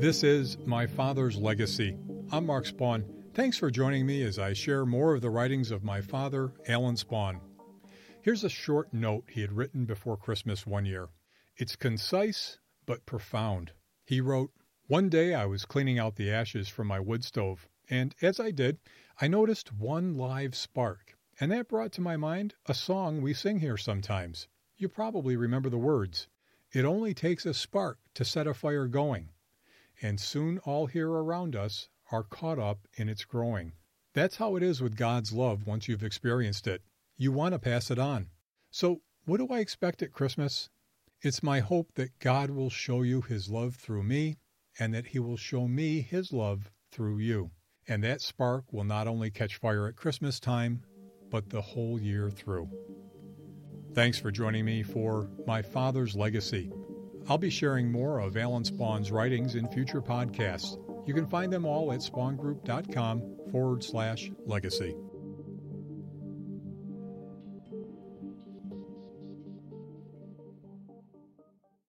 This is My Father's Legacy. I'm Mark Spawn. Thanks for joining me as I share more of the writings of my father, Alan Spawn. Here's a short note he had written before Christmas one year. It's concise but profound. He wrote, One day I was cleaning out the ashes from my wood stove, and as I did, I noticed one live spark, and that brought to my mind a song we sing here sometimes. You probably remember the words. It only takes a spark to set a fire going and soon all here around us are caught up in its growing. That's how it is with God's love once you've experienced it. You want to pass it on. So, what do I expect at Christmas? It's my hope that God will show you his love through me and that he will show me his love through you. And that spark will not only catch fire at Christmas time, but the whole year through. Thanks for joining me for My Father's Legacy. I'll be sharing more of Alan Spawn's writings in future podcasts. You can find them all at spawngroup.com forward slash legacy.